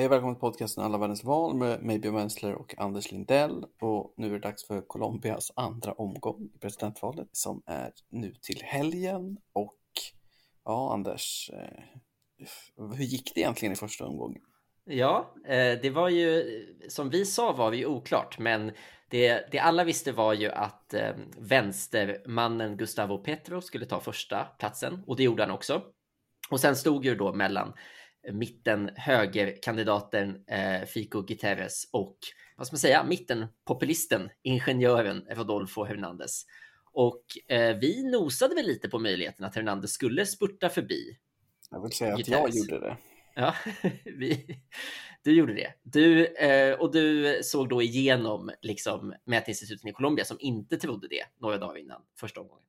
Hej och välkommen till podcasten Alla världens val med mig Björn Wensler och Anders Lindell. Och nu är det dags för Colombias andra omgång i presidentvalet som är nu till helgen. Och ja, Anders, eh, hur gick det egentligen i första omgången? Ja, eh, det var ju som vi sa var det ju oklart, men det, det alla visste var ju att eh, vänstermannen Gustavo Petro skulle ta första platsen och det gjorde han också. Och sen stod ju då mellan mitten högerkandidaten eh, Fico Guterres och vad ska man säga, mittenpopulisten, ingenjören Rodolfo Hernandez. Och eh, vi nosade väl lite på möjligheten att Hernandez skulle spurta förbi. Jag vill säga att Guterres. jag gjorde det. Ja, vi, du gjorde det. Du, eh, och du såg då igenom liksom, mätinstituten i Colombia som inte trodde det några dagar innan första omgången.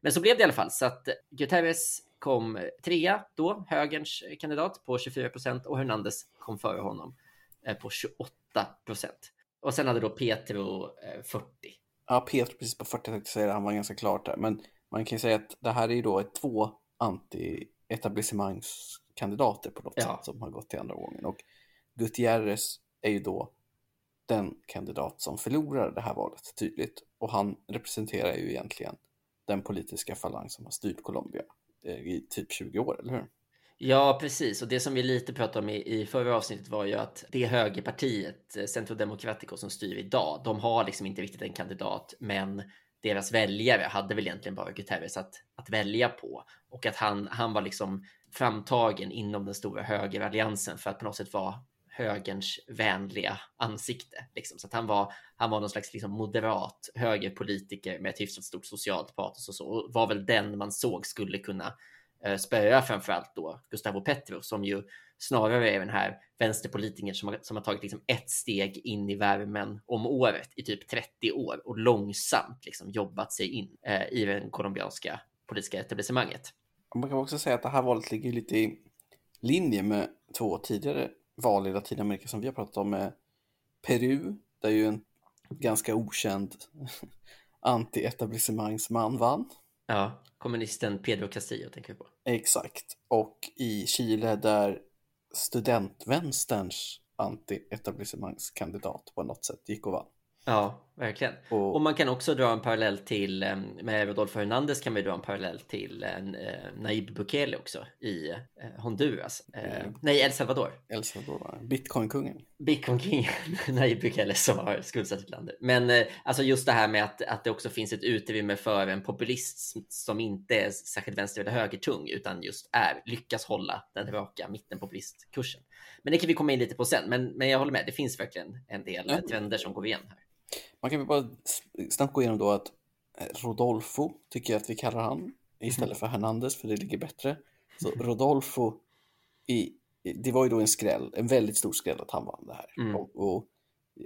Men så blev det i alla fall så att Guterres kom trea då, högerns kandidat på 24 procent och Hernandez kom före honom eh, på 28 procent. Och sen hade då Petro 40. Eh, ja, Petro precis på 40 tänkte säga, han var ganska klart där. Men man kan ju säga att det här är ju då två anti-etablissemangskandidater på något ja. sätt som har gått till andra gången. Och Gutierrez är ju då den kandidat som förlorar det här valet tydligt. Och han representerar ju egentligen den politiska falang som har styrt Colombia Eh, i typ 20 år, eller hur? Ja, precis. Och det som vi lite pratade om i, i förra avsnittet var ju att det högerpartiet, eh, Centro Democratico, som styr idag, de har liksom inte riktigt en kandidat, men deras väljare hade väl egentligen bara Guterres att, att välja på och att han, han var liksom framtagen inom den stora högeralliansen för att på något sätt vara högerns vänliga ansikte. Liksom. Så att han var, han var någon slags liksom moderat högerpolitiker med ett hyfsat stort socialt patos och så. Och var väl den man såg skulle kunna eh, spöa framförallt då Gustavo Petro som ju snarare är den här vänsterpolitiken som har, som har tagit liksom ett steg in i värmen om året i typ 30 år och långsamt liksom jobbat sig in eh, i den colombianska politiska etablissemanget. Man kan också säga att det här valet ligger lite i linje med två tidigare val i Latinamerika som vi har pratat om med Peru, där ju en ganska okänd anti-etablissemangsman vann. Ja, kommunisten Pedro Castillo tänker vi på. Exakt. Och i Chile där studentvänsterns anti-etablissemangskandidat på något sätt gick och vann. Ja, verkligen. Och, och, man kan också dra en parallell till, eh, med Rodolfo Hernandez kan man dra en parallell till en, eh, Naib Bukele också i eh, Honduras. Eh, nej, El Salvador. El Salvador, bitcoinkungen. Bitcoinkungen, Naib Bukele som har skuldsatt landet. Men eh, alltså just det här med att, att det också finns ett utrymme för en populist som inte är särskilt vänster eller högertung utan just är, lyckas hålla den raka mittenpopulistkursen. Men det kan vi komma in lite på sen. Men, men jag håller med, det finns verkligen en del mm. trender som går igen här. Man kan väl bara snabbt gå igenom då att eh, Rodolfo tycker jag att vi kallar han istället mhm. för Hernandez för det ligger bättre. Så Rodolfo, i, det var ju då en skräll, en väldigt stor skräll att han vann det här. Mm. Och, och,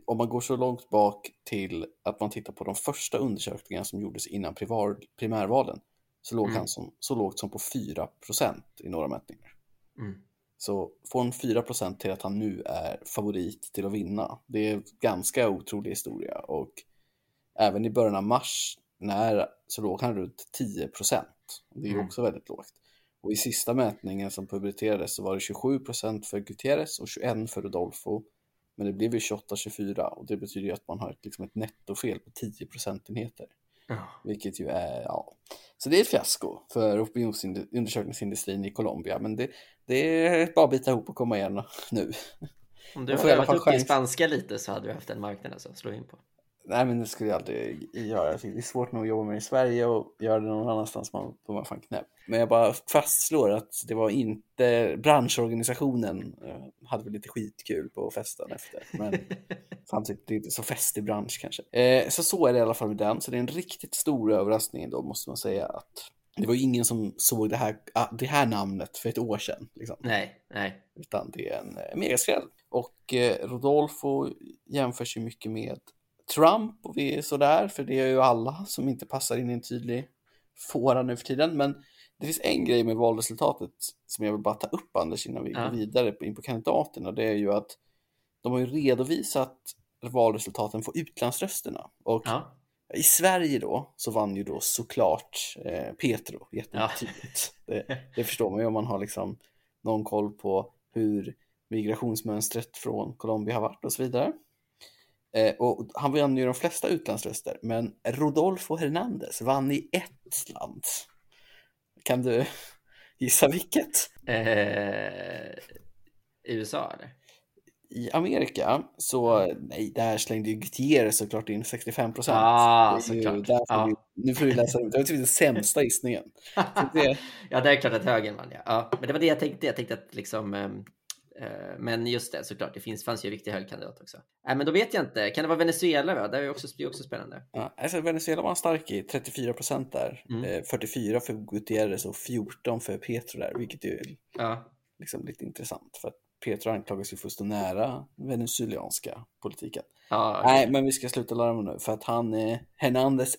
om man går så långt bak till att man tittar på de första undersökningarna som gjordes innan privar, primärvalen så låg mm. han som, så lågt som på 4% i några mätningar. Mm. Så från 4% till att han nu är favorit till att vinna. Det är ganska otrolig historia och även i början av mars när så låg han runt 10% Det är mm. också väldigt lågt. Och i sista mätningen som publicerades så var det 27% för Gutierrez och 21 för Rodolfo. Men det blev ju 28-24 och det betyder ju att man har ett, liksom ett nettofel på 10 procentenheter. Ja. Vilket ju är, ja. Så det är ett fiasko för opinionsundersökningsindustrin i Colombia. Men det, det är bara att bita ihop och komma igen nu. Om du hade övat upp din spanska lite så hade du haft en marknad alltså, att slå in på. Nej men det skulle jag aldrig göra. Det är svårt nog att jobba med i Sverige och göra det någon annanstans. Man, då man fan knäpp. Men jag bara fastslår att det var inte branschorganisationen. Eh, hade väl lite skitkul på festen efter. Men samtidigt det är inte så festig bransch kanske. Eh, så så är det i alla fall med den. Så det är en riktigt stor överraskning då måste man säga att det var ingen som såg det här, ah, det här namnet för ett år sedan. Liksom. Nej, nej. Utan det är en eh, megaskräll. Och eh, Rodolfo jämförs ju mycket med Trump och vi är sådär, för det är ju alla som inte passar in i en tydlig fåra nu för tiden. Men det finns en grej med valresultatet som jag vill bara ta upp Anders innan vi ja. går vidare in på kandidaterna. Det är ju att de har ju redovisat valresultaten för utlandsrösterna. Och ja. i Sverige då så vann ju då såklart eh, Petro jättetydligt. Ja. det, det förstår man ju om man har liksom någon koll på hur migrationsmönstret från Colombia har varit och så vidare. Eh, och han vann ju de flesta utlandsröster, men Rodolfo Hernandez vann i ett land. Kan du gissa vilket? Eh, USA eller? I Amerika så, nej, där slängde ju Gutierrez såklart in 65 procent. Ah, såklart. Ja. nu får vi läsa ut, det var typ den sämsta gissningen. Det... ja, det är klart att högern vann ja. ja. Men det var det jag tänkte, jag tänkte att liksom ehm, Eh, men just det, såklart, det finns, fanns ju en riktig högkandidat också. Äh, men då vet jag inte, kan det vara Venezuela då? Det är också, det är också spännande. Ja, alltså Venezuela var stark i, 34 procent där. Mm. 44 eh, för Gutierrez och 14 för Petro där, vilket är ja. liksom lite intressant. För att Petro anklagas ju för att stå nära venezuelanska politiken. Ja, okay. Nej, men vi ska sluta larma nu, för att han, eh, Hernandez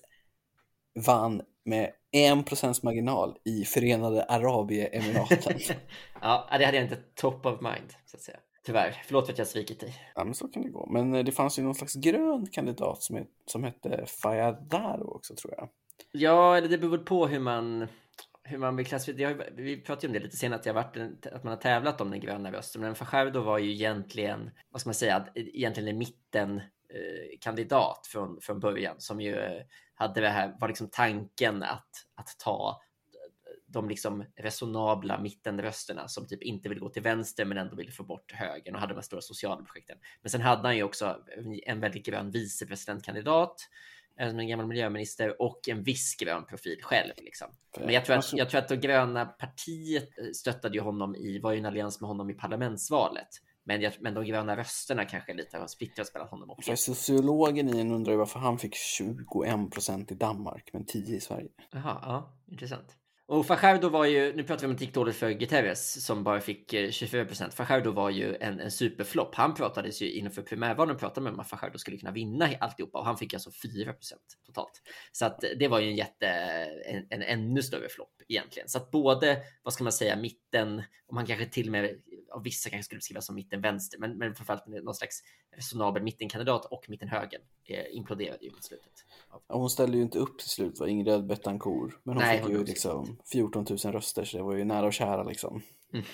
vann med en procents marginal i Förenade Arabemiraten. ja, det hade jag inte top of mind, så att säga. Tyvärr. Förlåt för att jag svikit dig. Ja, men så kan det gå. Men eh, det fanns ju någon slags grön kandidat som, som hette Fayadaro också, tror jag. Ja, eller det beror på hur man, hur man vill klassificera. Vi pratade om det lite senare, att, jag varit, att man har tävlat om den gröna rösten. Men Fajardo var ju egentligen, vad ska man säga, egentligen en mitten eh, kandidat från, från början som ju eh, hade det här, var liksom tanken att, att ta de liksom resonabla mittenrösterna som typ inte vill gå till vänster men ändå vill få bort högern och hade de här stora sociala projekten. Men sen hade han ju också en väldigt grön vicepresidentkandidat eh, en gammal miljöminister och en viss grön profil själv. Liksom. Men jag tror, att, jag tror att det gröna partiet stöttade ju honom i, var ju en allians med honom i parlamentsvalet. Men, jag, men de gröna rösterna kanske lite har splittrats mellan honom och För sociologen i en undrar ju varför han fick 21 procent i Danmark men 10 i Sverige. Jaha, ja, intressant. Och Fajardo var ju, nu pratar vi om dåligt för Guterres som bara fick 24 eh, procent. Fajardo var ju en, en superflopp. Han pratades ju inför primärvalen pratade med om att Fajardo skulle kunna vinna alltihopa och han fick alltså 4 procent totalt. Så att det var ju en jätte, en, en ännu större flopp egentligen. Så att både, vad ska man säga, mitten, om man kanske till och med av vissa kanske skulle skrivas som mitten vänster, men, men framförallt någon slags resonabel mittenkandidat och mitten höger eh, imploderade ju mot slutet. Ja, hon ställde ju inte upp till slut, var Ingrid Betancourt, men hon Nej, fick hon ju liksom 14 000 röster, så det var ju nära och kära liksom. Mm.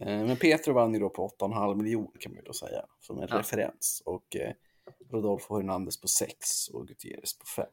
Eh, men Petro vann ju då på 8,5 miljoner kan man ju då säga, som en ja. referens. Och eh, Rodolfo Hernandez på 6 och Gutierrez på 5.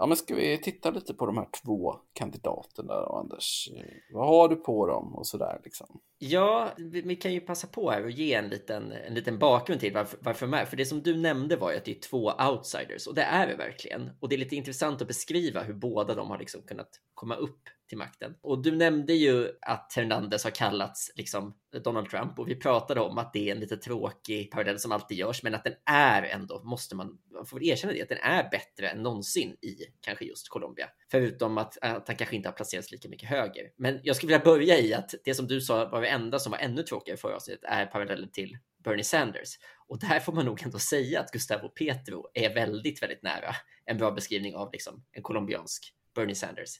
Ja, men ska vi titta lite på de här två kandidaterna då, Anders? Vad har du på dem och sådär liksom? Ja, vi, vi, kan ju passa på här och ge en liten, en liten bakgrund till varför, varför de är. För det som du nämnde var ju att det är två outsiders och det är det verkligen. Och det är lite intressant att beskriva hur båda de har liksom kunnat komma upp till makten. Och du nämnde ju att Hernandez har kallats liksom Donald Trump och vi pratade om att det är en lite tråkig parallell som alltid görs, men att den är ändå, måste man, man får erkänna det, att den är bättre än någonsin i kanske just Colombia. Förutom att, att han kanske inte har placerats lika mycket höger. Men jag skulle vilja börja i att det som du sa var det enda som var ännu tråkigare förra avsnittet är parallellen till Bernie Sanders. Och där får man nog ändå säga att Gustavo Petro är väldigt, väldigt nära en bra beskrivning av liksom en colombiansk Bernie Sanders.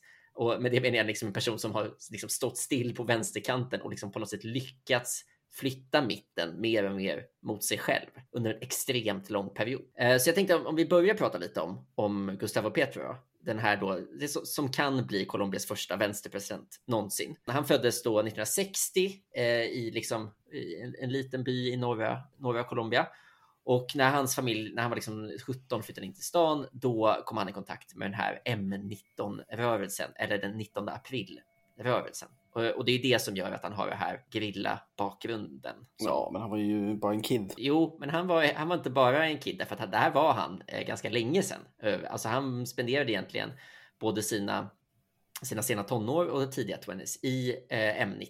Och med det menar jag liksom en person som har liksom stått still på vänsterkanten och liksom på något sätt lyckats flytta mitten mer och mer mot sig själv under en extremt lång period. Eh, så jag tänkte om vi börjar prata lite om, om Gustavo Petro, då. den här då, som kan bli Colombias första vänsterpresident någonsin. Han föddes då 1960 eh, i liksom i en, en, liten by i norra, norra Colombia och när hans familj, när han var liksom 17 flyttade in till stan, då kom han i kontakt med den här M19-rörelsen, eller den 19 april-rörelsen. Och det är det som gör att han har det här grilla bakgrunden. Ja, men han var ju bara en kid. Jo, men han var, han var inte bara en kid, för att där var han eh, ganska länge sedan. Alltså han spenderade egentligen både sina, sina sena tonår och tidiga 20s i eh, M19.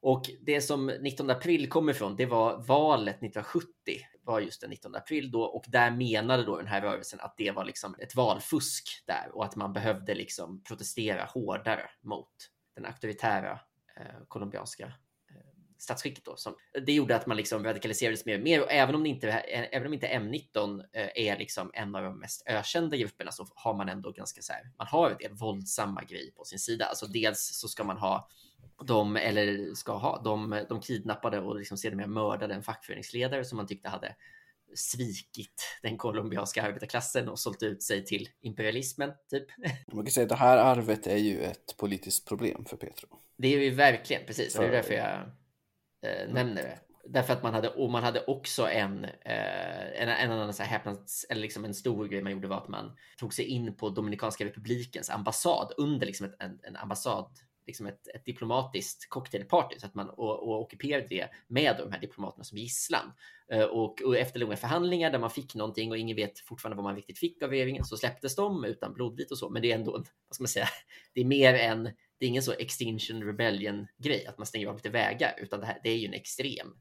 Och det som 19 april kommer ifrån, det var valet 1970 var just den 19 april då och där menade då den här rörelsen att det var liksom ett valfusk där och att man behövde liksom protestera hårdare mot den auktoritära eh, colombianska eh, statsskicket då. Som, det gjorde att man liksom radikaliserades mer och mer och även om, det inte, även om inte M19 eh, är liksom en av de mest ökända grupperna så har man ändå ganska så här, man har en del våldsamma grejer på sin sida. Alltså dels så ska man ha de, eller ska ha, de, de kidnappade och liksom sedermera mördade en fackföreningsledare som man tyckte hade svikit den colombianska arbetarklassen och sålt ut sig till imperialismen, typ. Man kan säga att det här arvet är ju ett politiskt problem för Petro. Det är ju verkligen, precis. Det är därför jag eh, nämner det. Därför att man hade, och man hade också en, eh, en, en annan så här häpnads, eller liksom en stor grej man gjorde var att man tog sig in på Dominikanska republikens ambassad under liksom ett, en, en ambassad liksom ett, ett diplomatiskt cocktailparty så att man och, och ockuperade det med de här diplomaterna som gisslan. Eh, och, och, efter långa förhandlingar där man fick någonting och ingen vet fortfarande vad man riktigt fick av regeringen så släpptes de utan blodvit och så. Men det är ändå, vad ska man säga, det är mer än det är ingen så Extinction Rebellion grej att man stänger av lite vägar, utan det, här, det är ju en extrem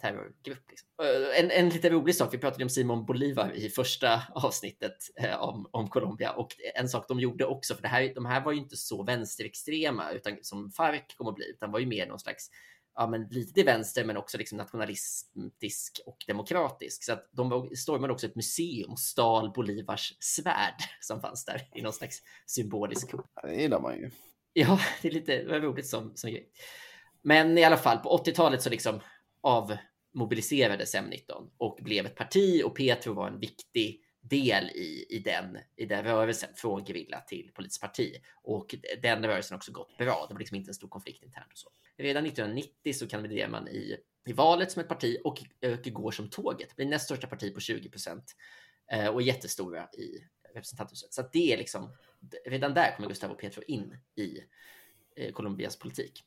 terrorgrupp. Liksom. Eh, en, en lite rolig sak, vi pratade om Simon Bolivar i första avsnittet eh, om, om Colombia och en sak de gjorde också, för det här, de här var ju inte så vänsterextrema utan, som FARC kom att bli, utan var ju mer någon slags ja, men lite till vänster, men också liksom nationalistisk och demokratisk. Så att de stormade också ett museum och stal Bolivars svärd som fanns där i någon slags symbolisk kupp. Det gillar man ju. Ja, det är lite roligt som, som grej. Men i alla fall, på 80-talet så liksom avmobiliserades M19 och blev ett parti och Petro var en viktig del i, i, den, i den rörelsen från gerilla till politiskt parti. Och den rörelsen har också gått bra. Det var liksom inte en stor konflikt internt och så. Redan 1990 så kandiderar man i, i valet som ett parti och, och går som tåget. Blir näst största parti på 20 procent eh, och jättestora i representanthuset. Så det är liksom, redan där kommer Gustavo Petro in i eh, Colombias politik.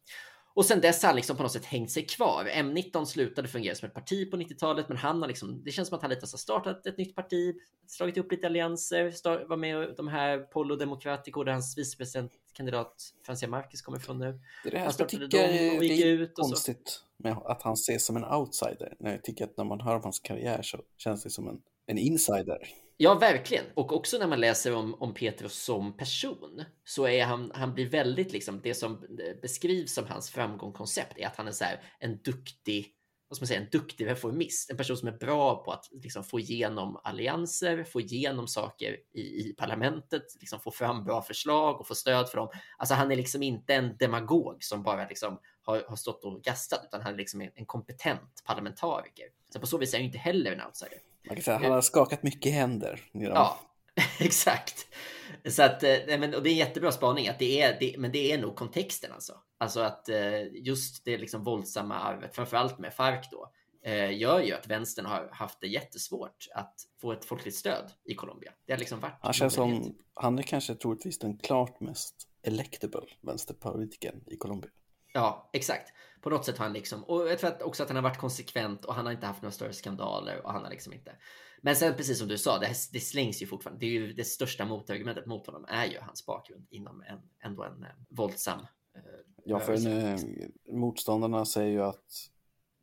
Och sen dess har han liksom på något sätt hängt sig kvar. M19 slutade fungera som ett parti på 90-talet, men han har liksom, det känns som att han lite har startat ett nytt parti, slagit upp lite allianser, start, var med i de här Polo Democratico där hans vicepresidentkandidat Francia Marquez kommer från nu. Det är det här som jag tycker och gick ut och konstigt så. med att han ses som en outsider. Jag tycker att när man hör om hans karriär så känns det som en, en insider. Ja, verkligen. Och också när man läser om, om Petrus som person så är han, han blir väldigt liksom, det som eh, beskrivs som hans framgångskoncept är att han är så här, en duktig, vad ska man säga, en duktig reformist, en person som är bra på att liksom, få igenom allianser, få igenom saker i, i parlamentet, liksom, få fram bra förslag och få stöd för dem. Alltså han är liksom inte en demagog som bara liksom, har, har stått och gastat, utan han är liksom en, en kompetent parlamentariker. Så på så vis är han inte heller en outsider. Man kan säga han har skakat mycket händer. Ja, exakt. Så att, eh, men, och det är en jättebra spaning, att det är, det, men det är nog kontexten alltså. Alltså att eh, just det liksom våldsamma arvet, framförallt med FARC då, eh, gör ju att vänstern har haft det jättesvårt att få ett folkligt stöd i Colombia. Det har liksom varit... Han känns som, han är kanske troligtvis den klart mest electable vänsterpolitiken i Colombia. Ja, exakt. På något sätt har han liksom, och jag tror också att han har varit konsekvent och han har inte haft några större skandaler och han har liksom inte. Men sen precis som du sa, det, det slängs ju fortfarande. Det är ju det största motargumentet mot honom är ju hans bakgrund inom en, ändå en eh, våldsam. Eh, ja, för en, eh, motståndarna säger ju att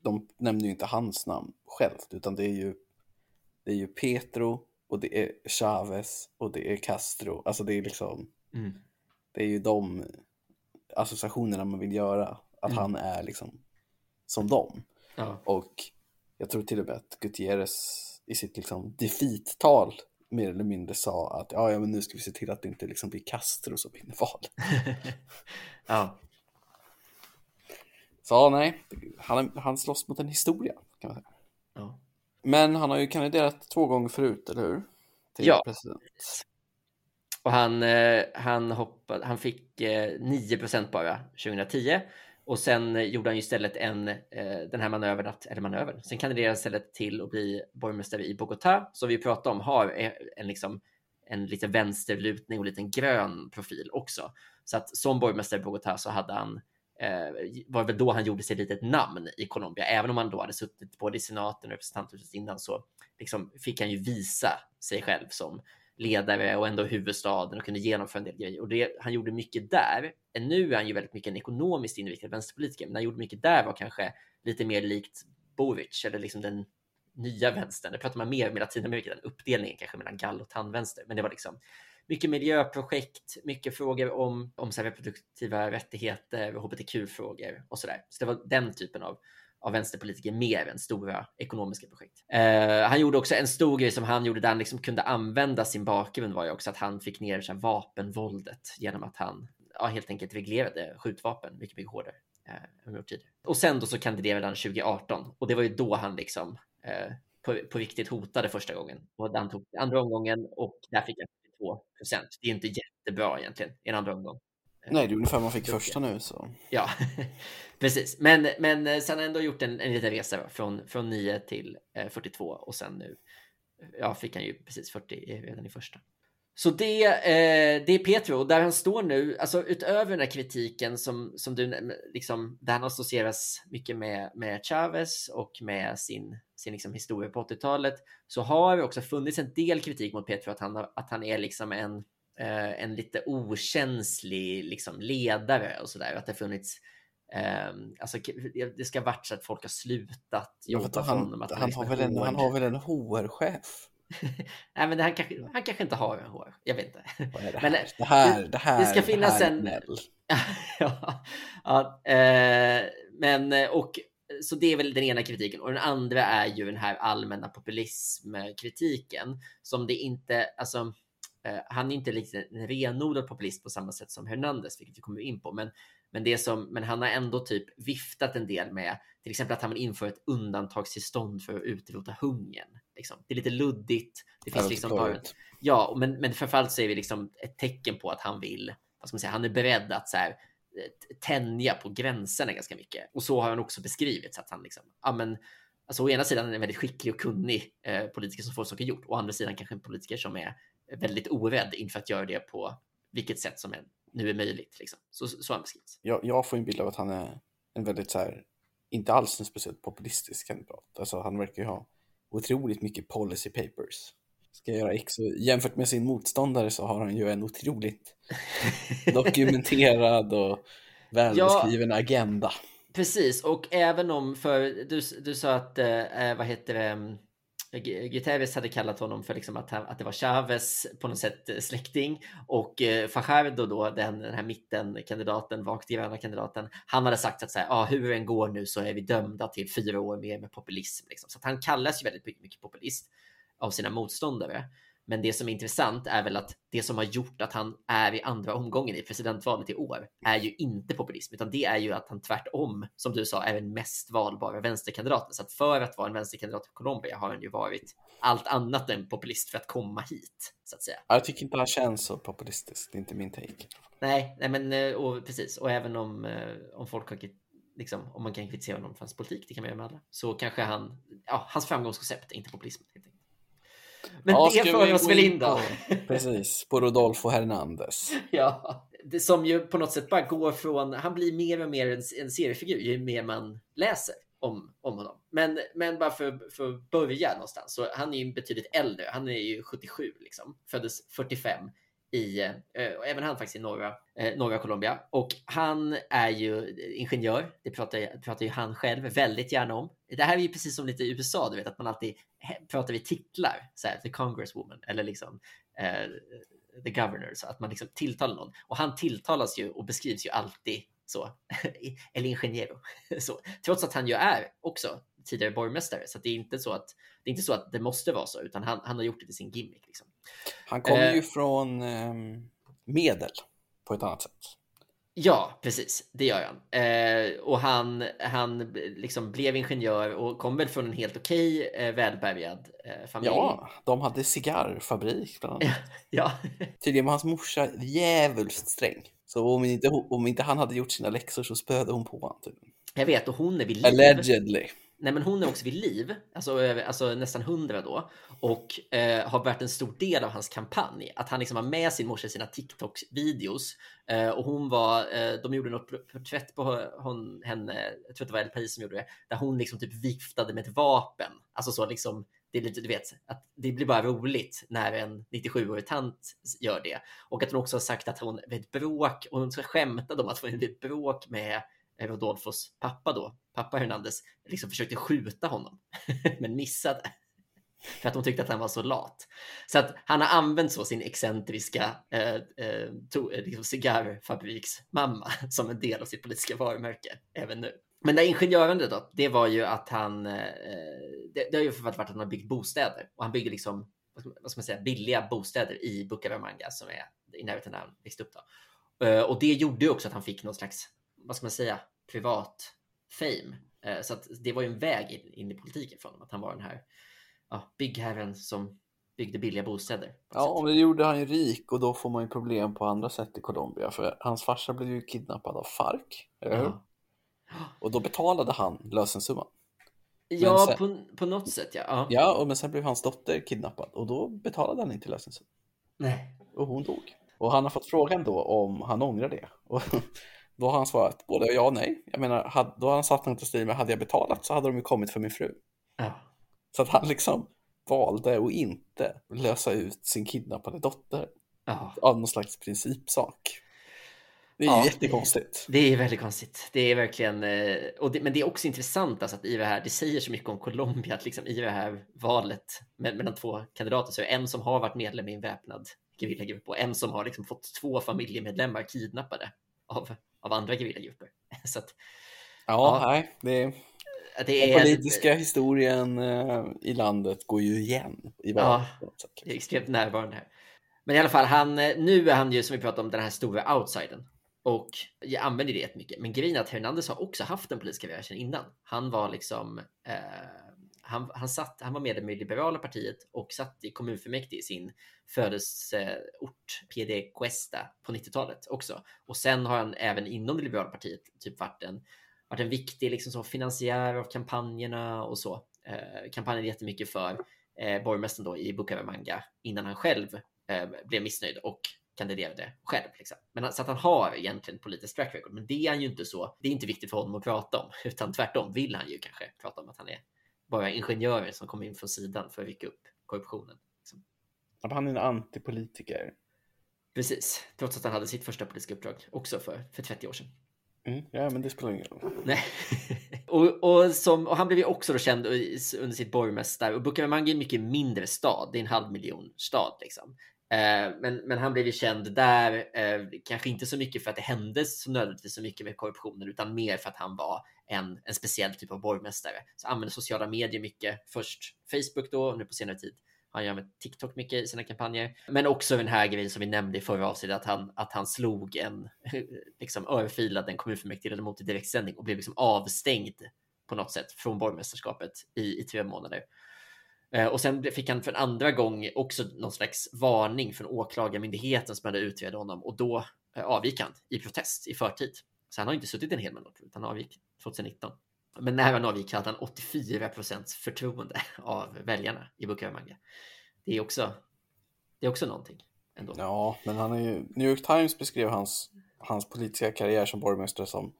de nämner ju inte hans namn självt, utan det är ju, det är ju Petro och det är Chavez och det är Castro. Alltså det är liksom, mm. det är ju de associationerna man vill göra att mm. han är liksom som dem. Ja. Och jag tror till och med att Gutierrez i sitt liksom defeat-tal mer eller mindre sa att ja, ja, men nu ska vi se till att det inte liksom blir Castro som vinner valet. ja. Så nej, han, han slåss mot en historia kan man säga. Ja. Men han har ju kandiderat två gånger förut, eller hur? Till ja. president. Och han, eh, han, hoppade, han fick eh, 9% bara 2010 och sen gjorde han ju istället en, eh, den här manövern, att, eller manövern, sen kandiderade han istället till att bli borgmästare i Bogotá, som vi pratade om, har eh, en, liksom, en lite vänsterlutning och lite grön profil också. Så att som borgmästare i Bogotá så hade han eh, var väl då han gjorde sig lite ett namn i Colombia. Även om han då hade suttit både i senaten och representanthuset innan så liksom fick han ju visa sig själv som ledare och ändå huvudstaden och kunde genomföra en del grejer. Och det, han gjorde mycket där. Nu är han ju väldigt mycket en ekonomiskt inriktad vänsterpolitiker, men han gjorde mycket där var kanske lite mer likt Boric eller liksom den nya vänstern. Det pratar man mer med Latinamerika, den uppdelningen kanske mellan gall och tandvänster. Men det var liksom mycket miljöprojekt, mycket frågor om, om så reproduktiva rättigheter, hbtq-frågor och så där. Så det var den typen av av vänsterpolitiker mer än stora ekonomiska projekt. Eh, han gjorde också en stor grej som han gjorde där han liksom kunde använda sin bakgrund var ju också att han fick ner så här, vapenvåldet genom att han ja, helt enkelt reglerade skjutvapen mycket, mycket hårdare eh, än tidigare. Och sen då så kandiderade han 2018 och det var ju då han liksom eh, på, på riktigt hotade första gången. Och han tog andra omgången och där fick han 2 procent. Det är inte jättebra egentligen i en andra omgång. Nej, det är ungefär man fick första nu. Så. Ja, precis. Men, men eh, sen har han ändå gjort en, en liten resa från, från 9 till 42 och sen nu ja, fick han ju precis 40 redan i första. Så det, eh, det är Petro, där han står nu, alltså utöver den här kritiken som, som du, liksom, där han associeras mycket med, med Chavez och med sin, sin liksom historia på 80-talet, så har det också funnits en del kritik mot Petro att han, att han är liksom en, eh, en lite okänslig liksom, ledare och sådär, att det funnits Um, alltså, det ska varit så att folk har slutat jobba för honom. Att han, han, har väl en, han har väl en HR-chef? Nej, men han kanske, han kanske inte har en HR. Jag vet inte. Det, men, det, här, det, här, det ska finnas en... ja, ja eh, men och så det är väl den ena kritiken och den andra är ju den här allmänna populismkritiken som det inte, alltså eh, han är inte liksom en renodlad populist på samma sätt som Hernandez, vilket vi kommer in på, men men, det som, men han har ändå typ viftat en del med till exempel att han vill införa ett undantagstillstånd för att utrota hungern. Liksom. Det är lite luddigt. Det finns liksom bara, ja, men, men framförallt så är det liksom ett tecken på att han vill, vad ska man säga, han är beredd att så här, tänja på gränserna ganska mycket. Och så har han också beskrivit så att han liksom, ja men, alltså å ena sidan är en väldigt skicklig och kunnig eh, politiker som får saker gjort. Å andra sidan kanske en politiker som är väldigt orädd inför att göra det på vilket sätt som nu är möjligt. Liksom. Så, så han beskrivs. Jag, jag får en bild av att han är en väldigt så här, inte alls en speciellt populistisk kandidat. Alltså han verkar ju ha otroligt mycket policy papers. Ska göra X jämfört med sin motståndare så har han ju en otroligt dokumenterad och välbeskriven ja, agenda. Precis, och även om för du, du sa att, eh, vad heter det, Guterres hade kallat honom för liksom att, att det var Chavez på något sätt eh, släkting och eh, Fajardo då, den, den här mittenkandidaten, vagt gröna kandidaten, han hade sagt att så här, ah, hur det än går nu så är vi dömda till fyra år mer med populism. Liksom. Så att han kallas ju väldigt mycket, mycket populist av sina motståndare. Men det som är intressant är väl att det som har gjort att han är i andra omgången i presidentvalet i år är ju inte populism, utan det är ju att han tvärtom, som du sa, är den mest valbara vänsterkandidaten. Så att för att vara en vänsterkandidat i Colombia har han ju varit allt annat än populist för att komma hit, så att säga. Jag tycker inte han känns så populistisk, det är inte min take. Nej, nej men eh, och, precis. Och även om, eh, om folk har Liksom, om man kan kritisera honom för hans politik, det kan man göra med alla, så kanske han, ja, hans framgångskoncept är inte populism. Helt. Men ja, det för oss väl in då. Precis, på Rodolfo Hernandez. ja, det som ju på något sätt bara går från, han blir mer och mer en, en seriefigur ju mer man läser om, om honom. Men, men bara för, för att börja någonstans, så han är ju betydligt äldre. Han är ju 77 liksom, föddes 45 i, eh, och även han faktiskt i norra, eh, norra Colombia. Och han är ju ingenjör, det pratar, pratar ju han själv väldigt gärna om. Det här är ju precis som lite i USA, du vet att man alltid pratar vid titlar, så här, the congresswoman eller liksom eh, the governor, så att man liksom tilltalar någon. Och han tilltalas ju och beskrivs ju alltid så, eller ingenjero. så, trots att han ju är också tidigare borgmästare, så det är inte så att det är inte så att det måste vara så, utan han, han har gjort det till sin gimmick. Liksom. Han kommer eh, ju från eh, medel på ett annat sätt. Ja, precis. Det gör han. Eh, och han, han liksom blev ingenjör och kom väl från en helt okej eh, välbärgad eh, familj. Ja, de hade cigarrfabrik bland annat. ja. Tydligen var hans morsa djävulskt sträng. Så om inte, om inte han hade gjort sina läxor så spöade hon på honom. Jag vet, och hon är vid liv. Allegedly. Nej, men hon är också vid liv, alltså, alltså nästan hundra då, och eh, har varit en stor del av hans kampanj. Att han liksom har med sin morsa i sina TikTok-videos. Eh, och hon var, eh, de gjorde något porträtt på hon, henne, jag tror att det var El Paris som gjorde det, där hon liksom typ viftade med ett vapen. Alltså så liksom, det är lite, du vet, att det blir bara roligt när en 97-årig tant gör det. Och att hon också har sagt att hon vid ett bråk, och hon skämtade om att hon vid ett bråk med Rodolfos pappa då, pappa Hernandez, liksom försökte skjuta honom, men missade. För att hon tyckte att han var så lat. Så att han har använt så sin excentriska eh, eh, to, eh, liksom cigarrfabriksmamma som en del av sitt politiska varumärke även nu. Men det ingenjörande då, det var ju att han, eh, eh det, det har ju varit att han har byggt bostäder och han byggde liksom, vad ska man säga, billiga bostäder i Bucaramanga som är i närheten där han växte upp. Då. Eh, och det gjorde ju också att han fick någon slags vad ska man säga, privat fame. Eh, så att det var ju en väg in, in i politiken för honom, att han var den här ja, byggherren som byggde billiga bostäder. Ja, men det gjorde han ju rik och då får man ju problem på andra sätt i Colombia för hans farsa blev ju kidnappad av FARC, eller hur? Ja, Och då betalade han lösensumman. ja sen- på, på något sätt ja. ja. Ja, och men sen blev hans dotter kidnappad och då betalade han inte lösensumman. Nej. Och hon dog. Och han har fått frågan då om han ångrar det. Och då har han svarat både ja och nej. Jag menar, då har han satt något i stil med hade jag betalat så hade de ju kommit för min fru. Ja. Så att han liksom valde att inte lösa ut sin kidnappade dotter ja. av någon slags principsak. Det är Ja, ju det- jättekonstigt. Det är väldigt konstigt. Det är verkligen, eh, och det, men det är också intressant alltså att i det här, det säger så mycket om Colombia, att liksom i det här valet mellan två kandidater så är det en som har varit medlem i en väpnad gerillagrupp och en som har liksom fått två familjemedlemmar kidnappade av, av andra gerillagrupper. Så att Ja, Ja. nej, det, det den är, politiska historien eh, i landet går ju igen i sätt. det är extremt närvarande här. Men i alla fall, han, eh, nu är han ju som vi pratade om den här stora outsidern. Och jag använder det jättemycket. Men grejen är att Hernandez har också haft en politisk karriär innan. Han var liksom, eh, han, han, satt, han var medlem i Liberala partiet och satt i kommunfullmäktige i sin födelseort PD Cuesta på 90-talet också. Och sen har han även inom det Liberala partiet typ varit en, varit en viktig liksom som finansiär av kampanjerna och så. Eh, kampanjen jättemycket för eh, borgmästaren då i Bukaramanga innan han själv eh, blev missnöjd och kandiderade själv. Liksom. Men han- så att han har egentligen politiskt track record, men det är han ju inte så. Det är inte viktigt för honom att prata om, utan tvärtom vill han ju kanske prata om att han är bara ingenjörer som kommer in från sidan för att rycka upp korruptionen. Liksom. Han är en antipolitiker. Precis, trots att han hade sitt första politiska uppdrag också för, för 30 år sedan. Mm, ja, men det spelar ingen roll. Nej. och, och, som, och han blev ju också då känd under sitt borgmästar. Och Bucaramanga är en mycket mindre stad. Det är en halv miljon stad. Liksom. Eh, men, men han blev ju känd där, eh, kanske inte så mycket för att det hände så nödvändigtvis så mycket med korruptionen, utan mer för att han var en, en speciell typ av borgmästare. Så använde sociala medier mycket. Först Facebook då, och nu på senare tid han gör med TikTok mycket i sina kampanjer. Men också den här grejen som vi nämnde i förra avsnittet, att han, att han slog en, liksom örfilad en kommunfullmäktigeledamot i direktsändning och blev liksom avstängd på något sätt från borgmästerskapet i, i tre månader. Eh, och sen fick han för en andra gång också någon slags varning från åklagarmyndigheten som hade utrett honom och då eh, avgick han i protest i förtid. Så han har inte suttit en hel månad utan han avgick 2019. Men när han avgick hade han 84 procents förtroende av väljarna i Bukaramanga. Det är också, det är också någonting ändå. Ja, men han är ju... New York Times beskrev hans, hans politiska karriär som borgmästare som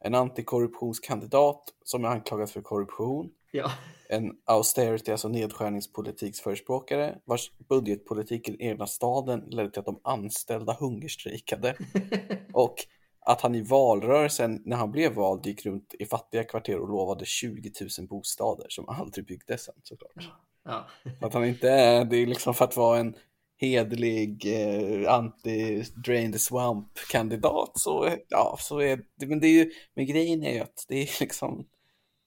en antikorruptionskandidat som är anklagad för korruption, Ja. en austerity, alltså nedskärningspolitiksförespråkare vars budgetpolitik i den egna staden ledde till att de anställda hungerstrejkade och att han i valrörelsen när han blev vald gick runt i fattiga kvarter och lovade 20 000 bostäder som aldrig byggdes sen såklart. ja. Att han inte är, det är liksom för att vara en hedlig eh, anti-drain the swamp-kandidat så, ja, så är det, men det är ju, men grejen är ju att det är liksom,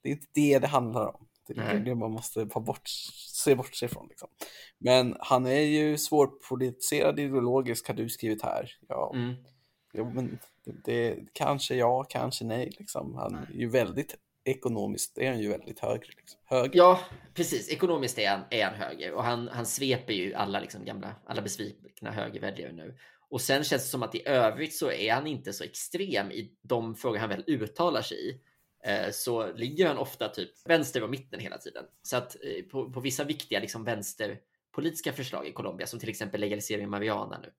det är inte det det handlar om. Det är Nej. det man måste ta bort, se bort sig ifrån liksom. Men han är ju svårpolitiserad ideologiskt har du skrivit här. Ja, Mm. jo, men det, det, kanske ja, kanske nej liksom. Han är ju väldigt ekonomiskt, är han ju väldigt högre. Liksom. Hög. Ja, precis. Ekonomiskt är han, är han höger och han, han sveper ju alla liksom gamla, alla besvikna högerväljare nu. Och sen känns det som att i övrigt så är han inte så extrem i de frågor han väl uttalar sig i. Eh, så ligger han ofta typ vänster och mitten hela tiden. Så att eh, på, på vissa viktiga liksom vänsterpolitiska förslag i Colombia, som till exempel legalisering av marijuana nu,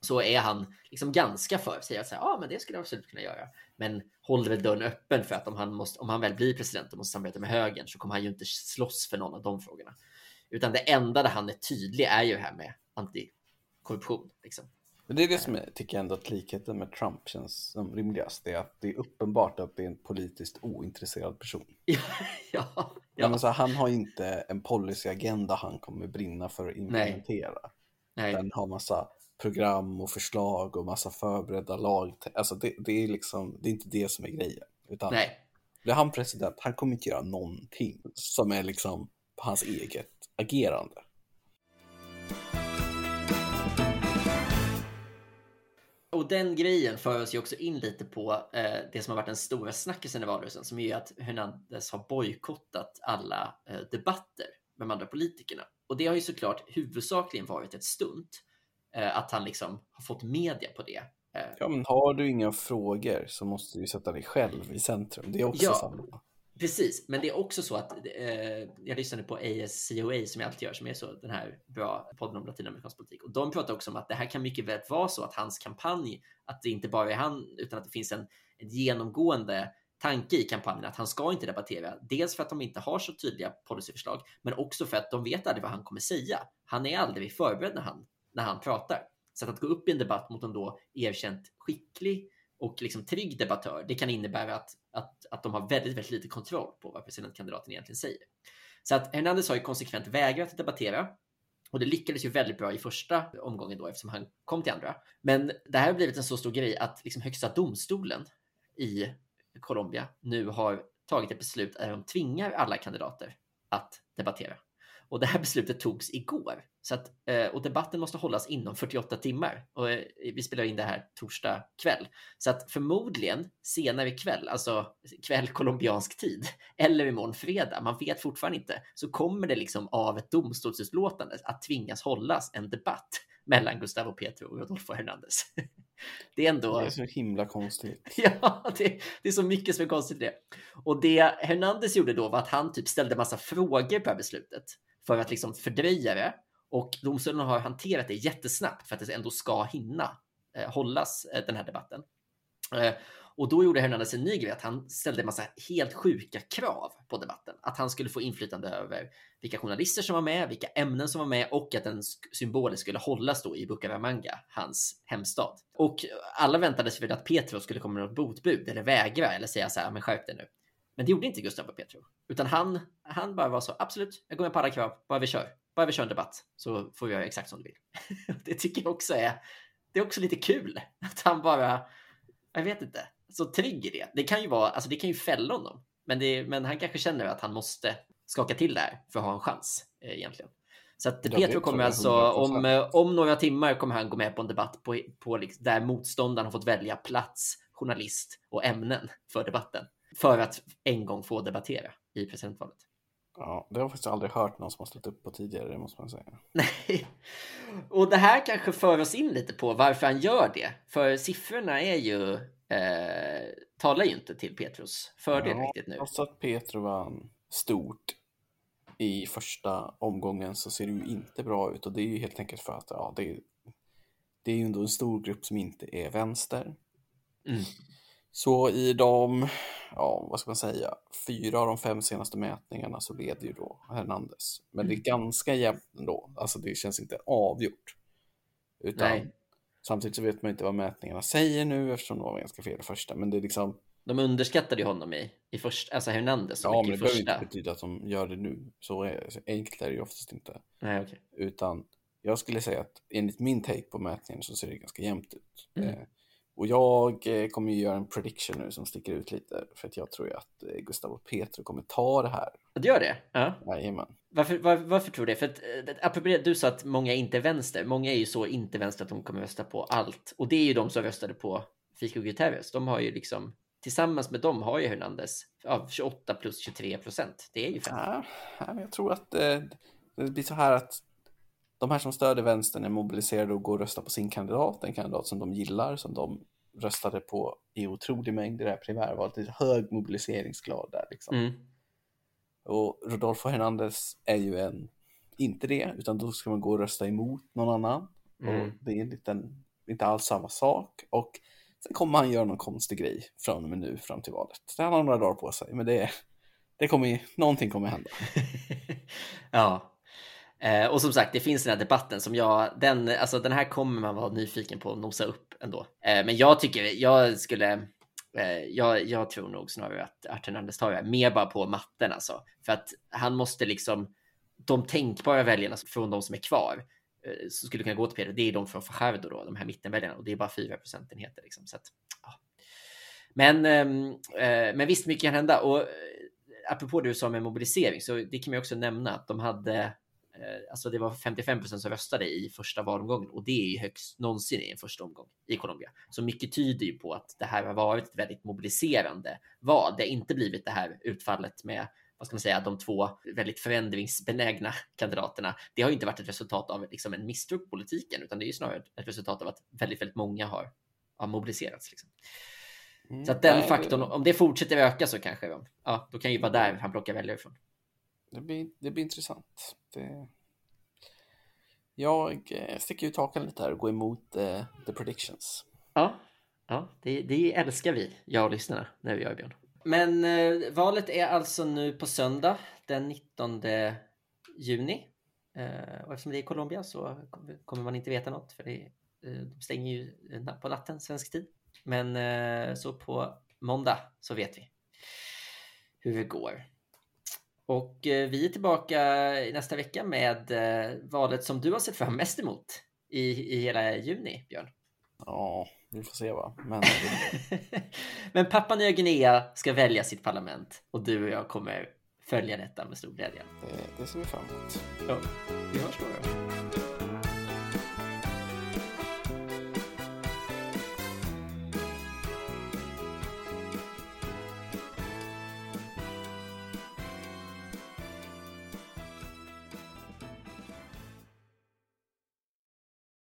så är han liksom ganska för, säger att ja ah, men det skulle jag absolut kunna göra. Men håller väl dörren öppen för att om han, måste, om han väl blir president och måste samarbeta med högern så kommer han ju inte slåss för någon av de frågorna. Utan det enda där han är tydlig är ju det här med antikorruption. Liksom. Men det är det som jag tycker ändå att likheten med Trump känns som rimligast. Det är att det är uppenbart att det är en politiskt ointresserad person. Ja, ja, Ja. ja. Men så här, han har inte en policyagenda han kommer brinna för att implementera. Nej. Den har massa program och förslag och massa förberedda lag. Alltså det, det är liksom, det är inte det som är grejen. Utan Nej. blir han president, han kommer inte göra någonting som är liksom hans eget agerande. Och den grejen för oss ju också in lite på eh, det som har varit den stora snackisen i valrörelsen, som är att Hernandez har bojkottat alla eh, debatter med de andra politikerna. Och det har ju såklart huvudsakligen varit ett stunt. Eh, att han liksom har fått media på det. Eh, Ja, men har du inga frågor så måste du sätta dig själv i centrum. Det är också Ja. samma. Precis, men det är också så att eh, jag lyssnade på ASCOA som jag alltid gör, som är så den här bra podden om latinamerikansk politik. Och de pratar också om att det här kan mycket väl vara så att hans kampanj, att det inte bara är han, utan att det finns en, en genomgående tanke i kampanjen att han ska inte debattera. Dels för att de inte har så tydliga policyförslag, men också för att de vet aldrig vad han kommer säga. Han är aldrig förberedd när han, när han pratar. Så att, att gå upp i en debatt mot en då erkänt skicklig och liksom trygg debattör, det kan innebära att, att, att de har väldigt, väldigt lite kontroll på vad presidentkandidaten egentligen säger. Så att Hernandez har ju konsekvent vägrat debattera och det lyckades ju väldigt bra i första omgången då eftersom han kom till andra. Men det här har blivit en så stor grej att liksom högsta domstolen i Colombia nu har tagit ett beslut där de tvingar alla kandidater att debattera. Och det här beslutet togs igår. Så att, eh, och debatten måste hållas inom 48 timmar. Och eh, vi spelar in det här torsdag kväll. Så att förmodligen senare ikväll, alltså kväll colombiansk tid, eller imorgon fredag, man vet fortfarande inte, så kommer det liksom av ett domstolsutlåtande att tvingas hållas en debatt mellan Gustavo Petro och Rodolfo Hernandez. Det är ändå... Det är så himla konstigt. Ja, det, det är så mycket som är konstigt i det. Och det Hernandez gjorde då var att han typ ställde massa frågor på det här beslutet för att liksom fördröja det. Och domstolen har hanterat det jättesnabbt för att det ändå ska hinna eh, hållas eh, den här debatten. Eh, och då gjorde Hernandez en ny grej, att han ställde en massa helt sjuka krav på debatten. Att han skulle få inflytande över vilka journalister som var med, vilka ämnen som var med och att den symbolen skulle hållas då i Bukaramanga, hans hemstad. Och alla väntade sig väl att Petro skulle komma med något botbud eller vägra eller säga så här, men skärp dig nu. Men det gjorde inte Gustavo Petro, utan han, han bara var så, absolut, jag går med på alla krav, bara vi kör. Bara vi kör en debatt så får vi göra exakt som du vill. det tycker jag också är, det är också lite kul att han bara, jag vet inte, så trygg i det. Det kan ju vara, alltså det kan ju fälla honom, men, det, men han kanske känner att han måste skaka till det här för att ha en chans eh, egentligen. Så att Petro kommer alltså, 100%. om, eh, om några timmar kommer han gå med på en debatt på, på liksom, där motståndaren har fått välja plats, journalist och ämnen för debatten. För att en gång få debattera i presidentvalet. Ja, det har jag faktiskt aldrig hört någon som har ställt upp på tidigare, det måste man säga. Nej. Och det här kanske för oss in lite på varför han gör det. För siffrorna är ju, eh, talar ju inte till Petros fördel Ja, riktigt nu. Trots att Petro vann stort i första omgången så ser det ju inte bra ut och det är ju helt enkelt för att ja, det, är, det är ju ändå en stor grupp som inte är vänster. Mm. Så i de, ja vad ska man säga, fyra av de fem senaste mätningarna så leder ju då Hernandez. Men det är ganska jämnt ändå, alltså det känns inte avgjort. Utan Nej. samtidigt så vet man inte vad mätningarna säger nu eftersom de var ganska fel i första. Men det är liksom, De underskattade ju honom i, i första, alltså Hernandez så ja men mycket det i behöver första. inte betyda att de gör det nu. Så, är, så enkelt är det ju oftast inte. Nej, okej. Utan jag skulle säga att enligt min take på mätningen så ser det ganska jämnt ut. Mm. Eh, och jag eh, kommer ju göra en prediction nu som sticker ut lite. För att jag tror ju att eh, Gustavo Petro kommer ta det här. Det gör det? Ja. Jajamän. Varför, var, varför tror du det? För att, eh, apropå det, du sa att många är inte vänster. Många är ju så inte vänster att de kommer rösta på allt. Och det är ju de som röstade på Fico Guterres. De har ju liksom, tillsammans med dem har ju Hernandez av 28 plus 23 procent. Det är ju fem. Ja, ja, jag tror att det blir så här att de här som stöder vänstern är mobiliserade och går och röstar på sin kandidat, en kandidat som de gillar, som de röstade på i otrolig mängd i det här primärvalet. Det är hög mobiliseringsgrad där liksom. Mm. Och Rodolfo Hernandez är ju en, inte det, utan då ska man gå och rösta emot någon annan. Mm. Och det är en liten, inte alls samma sak. Och sen kommer han göra någon konstig grej från och med nu fram till valet. Så han har några dagar på sig, men det, det kommer någonting kommer hända. ja. Eh, och som sagt, det finns den här debatten som jag, den, alltså den här kommer man vara nyfiken på att nosa upp ändå. Eh, men jag tycker, jag skulle, eh, jag, jag tror nog snarare att, Artur Hernandez tar det här, mer bara på matten alltså. För att han måste liksom, de tänkbara väljarna från de som är kvar, eh, som skulle kunna gå till Pedro, det är de från Fajardo då, de här mittenväljarna, och det är bara 4 procentenheter liksom. Så att, ja. Men, ehm, eh, men visst, mycket kan hända. Och eh, apropå det du sa med mobilisering, så det kan man ju också nämna att de hade, alltså det var 55 procent som röstade i första valomgången och det är ju högst någonsin i en första omgång i Colombia. Så mycket tyder ju på att det här har varit ett väldigt mobiliserande val. Det har inte blivit det här utfallet med vad ska man säga, de två väldigt förändringsbenägna kandidaterna. Det har inte varit ett resultat av liksom en misstro på politiken, utan det är ju snarare ett resultat av att väldigt, väldigt många har, har mobiliserats. Liksom. Mm, så att den nej, faktorn, om det fortsätter öka så kanske, ja, då kan ju vara där han plockar väljare ifrån. Det blir, det blir intressant. Det... Jag eh, sticker ut hakan lite här och går emot uh, the predictions. Ja, ja det, det älskar vi, jag och lyssnarna, när vi gör Björn. Men eh, valet är alltså nu på söndag den 19 juni. Eh, och eftersom det är Colombia så kommer man inte veta något för det, eh, de stänger ju på natten svensk tid. Men eh, så på måndag så vet vi hur det går. Och eh, vi är tillbaka nästa vecka med eh, valet som du har sett fram mest emot i, i hela juni, Björn. Ja, vi får se va. Men, Men Papua Nya Guinea ska välja sitt parlament och du och jag kommer följa detta med stor glädje. Det, det ser vi fram emot. Ja, vi hörs då.